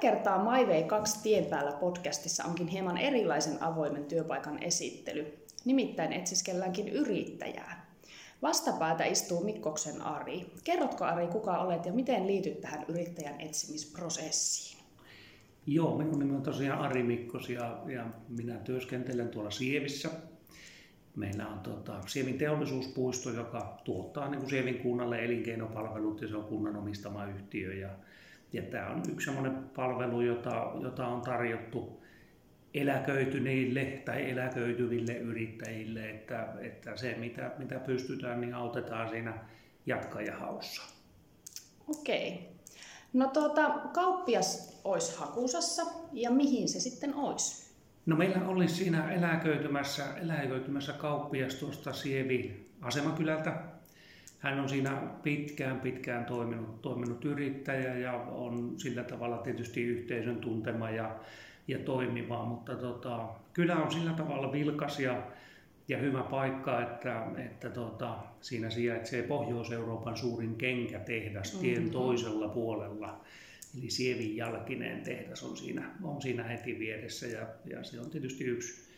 kertaa MyWay 2 tien päällä podcastissa onkin hieman erilaisen avoimen työpaikan esittely. Nimittäin etsiskelläänkin yrittäjää. Vastapäätä istuu Mikkoksen Ari. Kerrotko Ari, kuka olet ja miten liityt tähän yrittäjän etsimisprosessiin? Joo, minun nimi on tosiaan Ari Mikkos ja, ja minä työskentelen tuolla Sievissä. Meillä on tota, Sievin teollisuuspuisto, joka tuottaa niin kuin Sievin kunnalle elinkeinopalvelut ja se on kunnan omistama yhtiö. Ja, ja tämä on yksi sellainen palvelu, jota, jota on tarjottu eläköityneille tai eläköityville yrittäjille, että, että se mitä, mitä pystytään, niin autetaan siinä jatkajahaussa. Okei. No tuota, kauppias olisi hakusassa ja mihin se sitten olisi? No meillä oli siinä eläköitymässä, eläköitymässä kauppias tuosta Sievi asemakylältä. Hän on siinä pitkään pitkään toiminut, toiminut yrittäjä ja on sillä tavalla tietysti yhteisön tuntema ja, ja toimiva, mutta tota, kylä on sillä tavalla vilkas ja, ja hyvä paikka, että, että tota, siinä sijaitsee Pohjois-Euroopan suurin kenkätehdas tien mm-hmm. toisella puolella. Eli Sievin Jalkineen tehdas on siinä, on siinä heti vieressä ja, ja se on tietysti yksi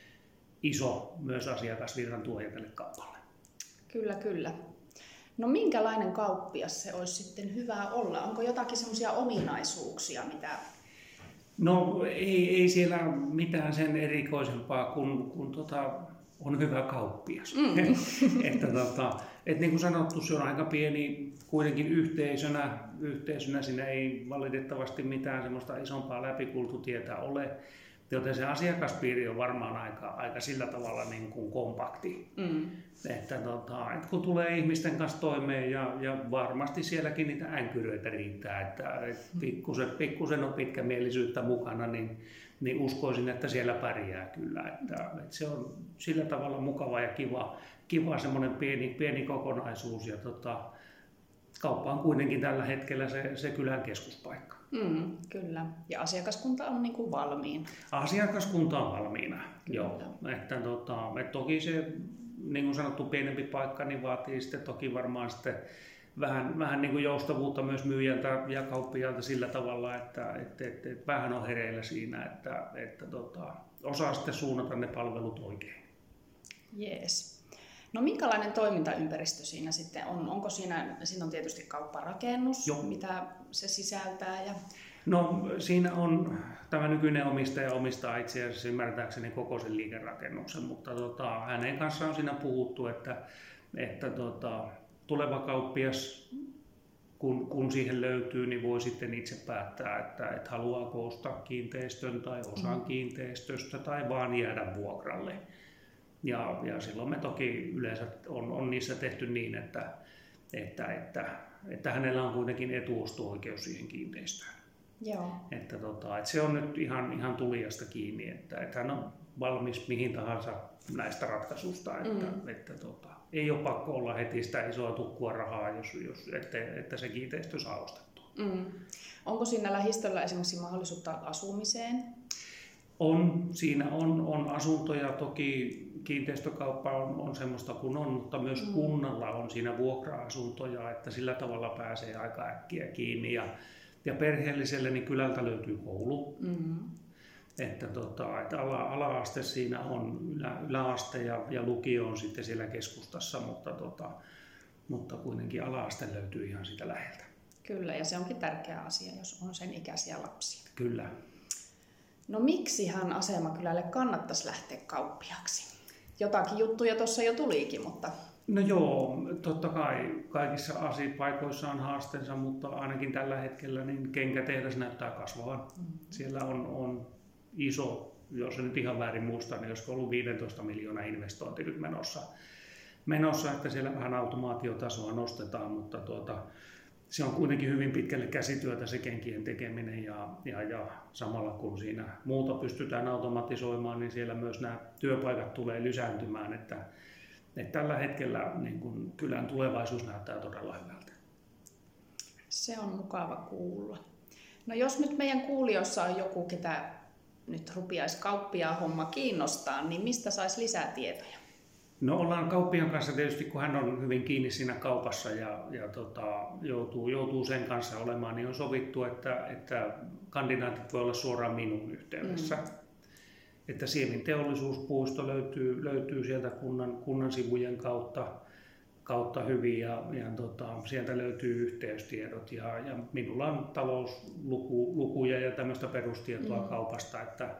iso myös asiakasvirran tuoja tälle kaupalle. Kyllä, kyllä. No minkälainen kauppias se olisi sitten hyvä olla? Onko jotakin semmoisia ominaisuuksia, mitä... No ei, ei siellä mitään sen erikoisempaa kuin, kuin tota, on hyvä kauppias. Mm. että tota, et niin kuin sanottu, se on aika pieni kuitenkin yhteisönä. Yhteisönä siinä ei valitettavasti mitään semmoista isompaa läpikultutietä ole. Joten se asiakaspiiri on varmaan aika, aika sillä tavalla niin kuin kompakti. Mm. Että, tota, että kun tulee ihmisten kanssa toimeen ja, ja varmasti sielläkin niitä änkyröitä riittää, että, että pikkusen, pikkusen on pitkämielisyyttä mukana, niin, niin uskoisin, että siellä pärjää kyllä. Että, että se on sillä tavalla mukava ja kiva, kiva semmoinen pieni, pieni kokonaisuus ja tota, kauppa on kuitenkin tällä hetkellä se, se kylän keskuspaikka. Mm, kyllä. Ja asiakaskunta on niin kuin valmiina. Asiakaskunta on valmiina, kyllä. joo. Että, tota, että toki se, niin kuin sanottu, pienempi paikka niin vaatii sitten toki varmaan sitten vähän, vähän niin kuin joustavuutta myös myyjältä ja kauppialta sillä tavalla, että, että, että, että vähän on hereillä siinä, että, että tota, osaa sitten suunnata ne palvelut oikein. Jees. No minkälainen toimintaympäristö siinä sitten on? Onko siinä, siinä on tietysti kaupparakennus, Joo. mitä se sisältää? Ja... No siinä on, tämä nykyinen omistaja omistaa itse asiassa ymmärtääkseni koko sen liikerakennuksen, mutta tota, hänen kanssaan on siinä puhuttu, että, että tota, tuleva kauppias kun, kun siihen löytyy, niin voi sitten itse päättää, että, että haluaako ostaa kiinteistön tai osan mm. kiinteistöstä tai vaan jäädä vuokralle. Ja, ja silloin me toki yleensä on, on niissä tehty niin, että, että, että, että hänellä on kuitenkin etuosto-oikeus siihen kiinteistöön. Joo. Että, tota, että se on nyt ihan, ihan tulijasta kiinni, että, että hän on valmis mihin tahansa näistä ratkaisusta, että, mm. että tota, ei ole pakko olla heti sitä isoa tukkua rahaa, jos, jos, että, että se kiinteistö saa ostettua. Mm. Onko siinä lähistöllä esimerkiksi mahdollisuutta asumiseen? On, siinä on, on asuntoja, toki kiinteistökauppa on, on semmoista kuin on, mutta myös mm. kunnalla on siinä vuokra-asuntoja, että sillä tavalla pääsee aika äkkiä kiinni. Ja, ja perheelliselle niin kylältä löytyy koulu. Mm. Että, tota, että ala, ala-aste siinä on, ylä, yläaste ja, ja lukio on sitten siellä keskustassa, mutta, tota, mutta kuitenkin ala-aste löytyy ihan siitä läheltä. Kyllä, ja se onkin tärkeä asia, jos on sen ikäisiä lapsia. Kyllä. No miksi hän asemakylälle kannattaisi lähteä kauppiaksi? Jotakin juttuja tuossa jo tulikin, mutta... No joo, totta kai kaikissa asiapaikoissa on haasteensa, mutta ainakin tällä hetkellä niin kenkätehdas näyttää kasvavan. Mm-hmm. Siellä on, on iso, jos en nyt ihan väärin muista, niin olisiko ollut 15 miljoonaa investointi nyt menossa, menossa että siellä vähän automaatiotasoa nostetaan, mutta tuota, se on kuitenkin hyvin pitkälle käsityötä se kenkien tekeminen ja, ja, ja samalla kun siinä muuta pystytään automatisoimaan, niin siellä myös nämä työpaikat tulee lisääntymään, että, että tällä hetkellä niin kun kylän tulevaisuus näyttää todella hyvältä. Se on mukava kuulla. No jos nyt meidän kuulijoissa on joku, ketä nyt rupiaisi kauppia homma kiinnostaa, niin mistä saisi lisää tietoja? No ollaan kauppian kanssa tietysti, kun hän on hyvin kiinni siinä kaupassa ja, ja tota, joutuu, joutuu sen kanssa olemaan, niin on sovittu, että, että kandidaatit voi olla suoraan minun yhteydessä. Mm. Että Siemin teollisuuspuisto löytyy, löytyy sieltä kunnan, kunnan sivujen kautta, kautta hyvin ja, ja tota, sieltä löytyy yhteystiedot ja, ja minulla on talouslukuja ja tämmöistä perustietoa mm. kaupasta, että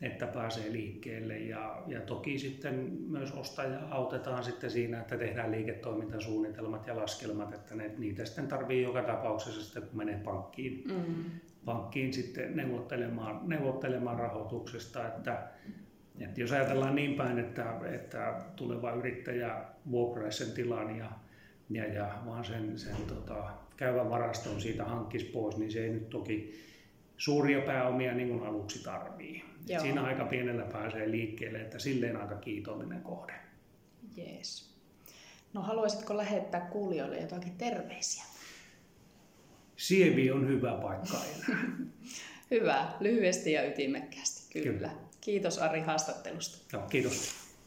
että pääsee liikkeelle ja, ja toki sitten myös ostaja autetaan sitten siinä, että tehdään liiketoimintasuunnitelmat ja laskelmat, että ne, niitä sitten tarvii joka tapauksessa sitten kun menee pankkiin, mm. pankkiin sitten neuvottelemaan, neuvottelemaan rahoituksesta, että, että jos ajatellaan niin päin, että, että tuleva yrittäjä vuokraisi sen tilan ja, ja, ja vaan sen, sen tota, käyvän varaston siitä hankkisi pois, niin se ei nyt toki suuria pääomia niin kuin aluksi tarvii. Joo. Siinä aika pienellä pääsee liikkeelle, että silleen aika kiitollinen kohde. Jees. No haluaisitko lähettää kuulijoille jotakin terveisiä? Sievi on hyvä paikka enää. hyvä, lyhyesti ja ytimekkäästi, kyllä. kyllä. Kiitos Ari haastattelusta. Joo, kiitos.